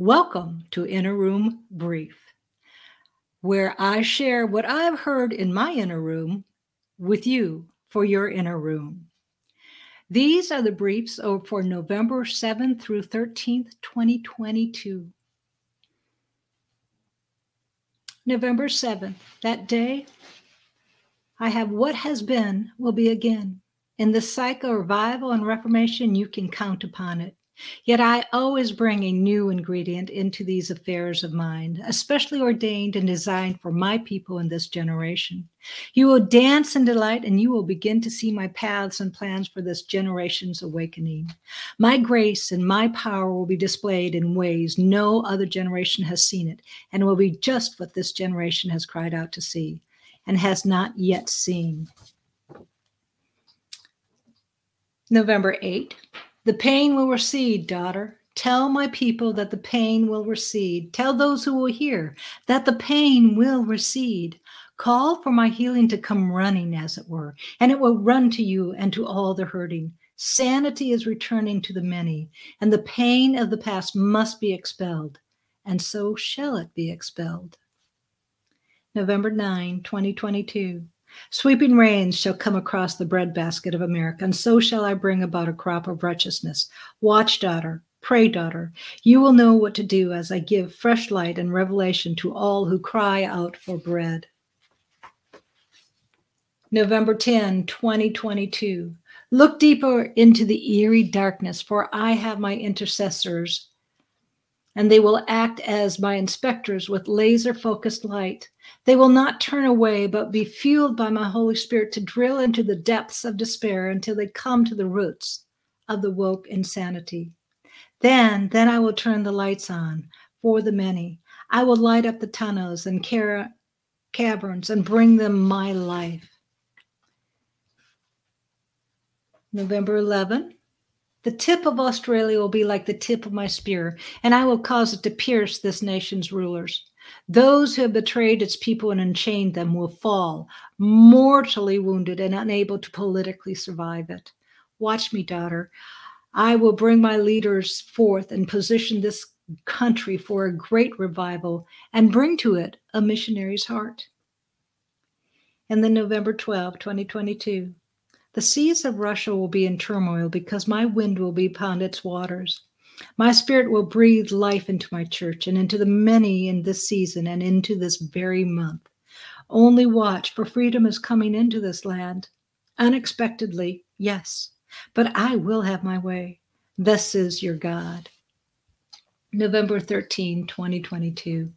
Welcome to Inner Room Brief, where I share what I've heard in my inner room with you for your inner room. These are the briefs for November 7th through 13th, 2022. November 7th, that day, I have what has been will be again. In the cycle of revival and reformation, you can count upon it. Yet I always bring a new ingredient into these affairs of mine, especially ordained and designed for my people in this generation. You will dance in delight, and you will begin to see my paths and plans for this generation's awakening. My grace and my power will be displayed in ways no other generation has seen it, and will be just what this generation has cried out to see and has not yet seen. November 8. The pain will recede, daughter. Tell my people that the pain will recede. Tell those who will hear that the pain will recede. Call for my healing to come running, as it were, and it will run to you and to all the hurting. Sanity is returning to the many, and the pain of the past must be expelled, and so shall it be expelled. November 9, 2022. Sweeping rains shall come across the breadbasket of America, and so shall I bring about a crop of righteousness. Watch, daughter, pray, daughter. You will know what to do as I give fresh light and revelation to all who cry out for bread. November 10, 2022. Look deeper into the eerie darkness, for I have my intercessors, and they will act as my inspectors with laser focused light. They will not turn away, but be fueled by my Holy Spirit to drill into the depths of despair until they come to the roots of the woke insanity. Then, then I will turn the lights on for the many. I will light up the tunnels and car- caverns and bring them my life. November 11. The tip of Australia will be like the tip of my spear, and I will cause it to pierce this nation's rulers. Those who have betrayed its people and enchained them will fall, mortally wounded and unable to politically survive it. Watch me, daughter. I will bring my leaders forth and position this country for a great revival and bring to it a missionary's heart. And then November 12, 2022, the seas of Russia will be in turmoil because my wind will be upon its waters. My spirit will breathe life into my church and into the many in this season and into this very month. Only watch, for freedom is coming into this land. Unexpectedly, yes, but I will have my way. This is your God. November 13, 2022.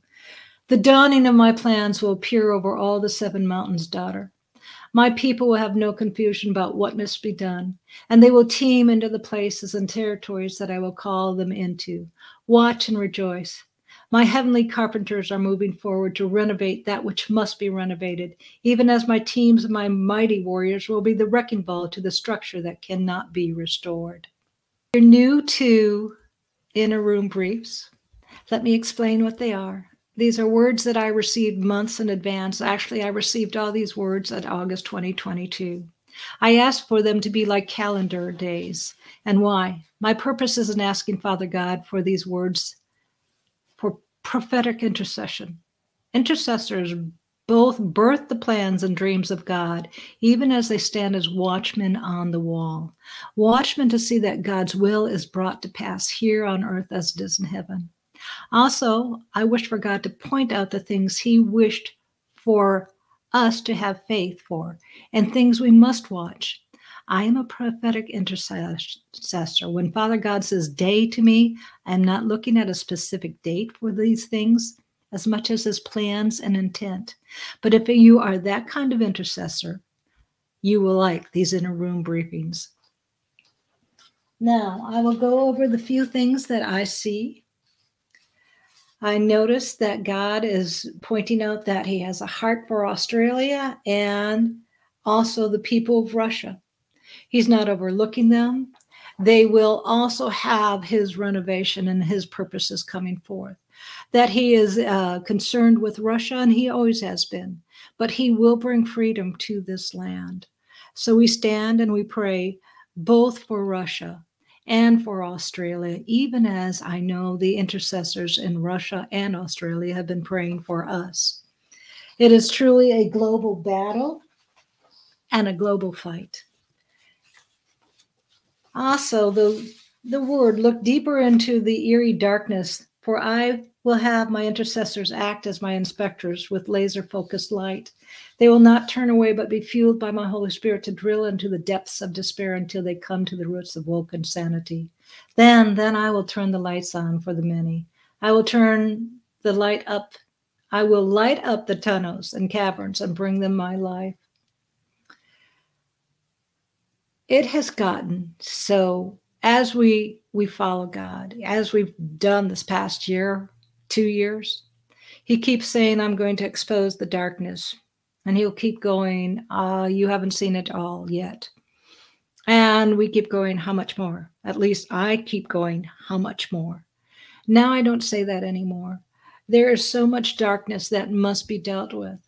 The dawning of my plans will appear over all the seven mountains, daughter. My people will have no confusion about what must be done, and they will team into the places and territories that I will call them into. Watch and rejoice. My heavenly carpenters are moving forward to renovate that which must be renovated, even as my teams of my mighty warriors will be the wrecking ball to the structure that cannot be restored. You're new to Inner Room Briefs. Let me explain what they are. These are words that I received months in advance. Actually, I received all these words at August 2022. I asked for them to be like calendar days. And why? My purpose is in asking Father God for these words for prophetic intercession. Intercessors both birth the plans and dreams of God, even as they stand as watchmen on the wall. Watchmen to see that God's will is brought to pass here on earth as it is in heaven. Also, I wish for God to point out the things He wished for us to have faith for and things we must watch. I am a prophetic intercessor. When Father God says day to me, I'm not looking at a specific date for these things as much as his plans and intent. But if you are that kind of intercessor, you will like these inner room briefings. Now, I will go over the few things that I see I noticed that God is pointing out that He has a heart for Australia and also the people of Russia. He's not overlooking them. They will also have His renovation and His purposes coming forth. That He is uh, concerned with Russia, and He always has been, but He will bring freedom to this land. So we stand and we pray both for Russia and for Australia, even as I know the intercessors in Russia and Australia have been praying for us. It is truly a global battle and a global fight. Also, the, the word look deeper into the eerie darkness, for I will have my intercessors act as my inspectors with laser focused light. They will not turn away, but be fueled by my Holy Spirit to drill into the depths of despair until they come to the roots of woke insanity. Then, then I will turn the lights on for the many. I will turn the light up. I will light up the tunnels and caverns and bring them my life. It has gotten so as we we follow God, as we've done this past year, two years, he keeps saying, I'm going to expose the darkness. And he'll keep going, uh, You haven't seen it all yet. And we keep going, How much more? At least I keep going, How much more? Now I don't say that anymore. There is so much darkness that must be dealt with.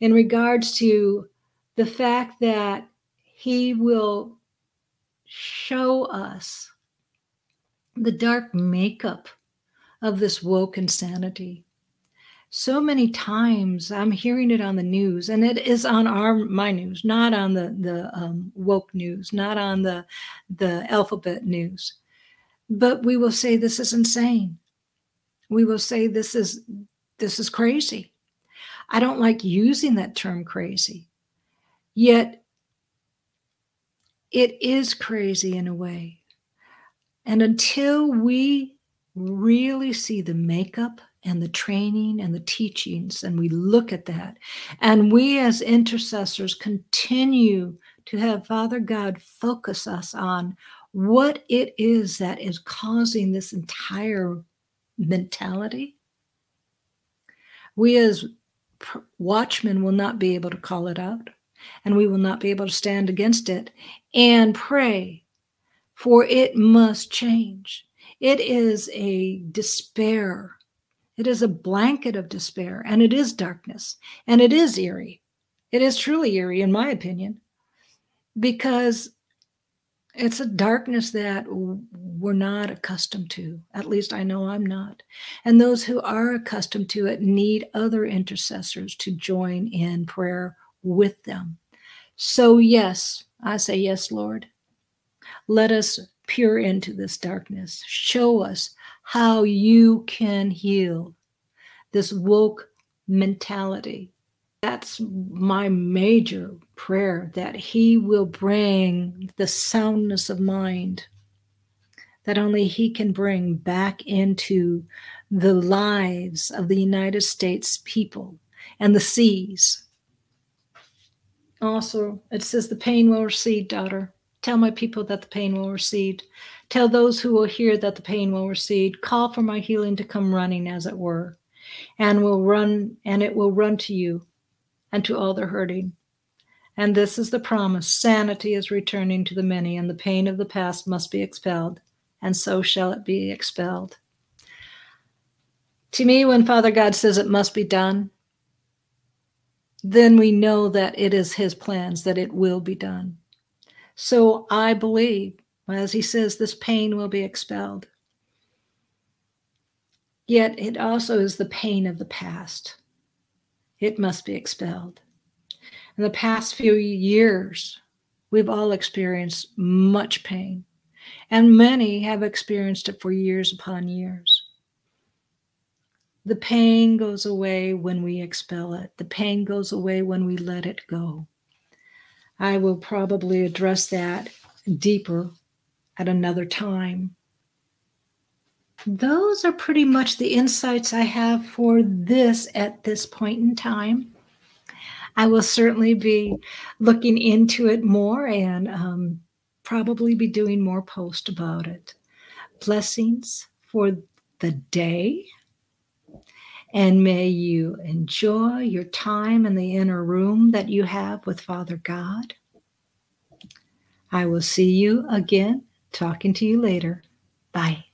In regards to the fact that he will show us the dark makeup of this woke insanity. So many times I'm hearing it on the news, and it is on our my news, not on the the um, woke news, not on the the alphabet news. But we will say this is insane. We will say this is this is crazy. I don't like using that term crazy. Yet it is crazy in a way. And until we really see the makeup and the training and the teachings, and we look at that, and we as intercessors continue to have Father God focus us on what it is that is causing this entire mentality, we as watchmen will not be able to call it out and we will not be able to stand against it and pray, for it must change. It is a despair. It is a blanket of despair, and it is darkness, and it is eerie. It is truly eerie, in my opinion, because it's a darkness that we're not accustomed to. At least I know I'm not. And those who are accustomed to it need other intercessors to join in prayer with them. So, yes, I say, Yes, Lord. Let us peer into this darkness. Show us how you can heal this woke mentality. That's my major prayer that He will bring the soundness of mind that only He can bring back into the lives of the United States people and the seas also, it says, The pain will recede, daughter. Tell my people that the pain will recede. Tell those who will hear that the pain will recede. Call for my healing to come running, as it were, and will run, and it will run to you and to all the hurting. And this is the promise sanity is returning to the many, and the pain of the past must be expelled, and so shall it be expelled. To me, when Father God says it must be done, then we know that it is his plans that it will be done. So I believe, as he says, this pain will be expelled. Yet it also is the pain of the past. It must be expelled. In the past few years, we've all experienced much pain, and many have experienced it for years upon years. The pain goes away when we expel it. The pain goes away when we let it go. I will probably address that deeper at another time. Those are pretty much the insights I have for this at this point in time. I will certainly be looking into it more and um, probably be doing more posts about it. Blessings for the day and may you enjoy your time in the inner room that you have with Father God. I will see you again, talking to you later. Bye.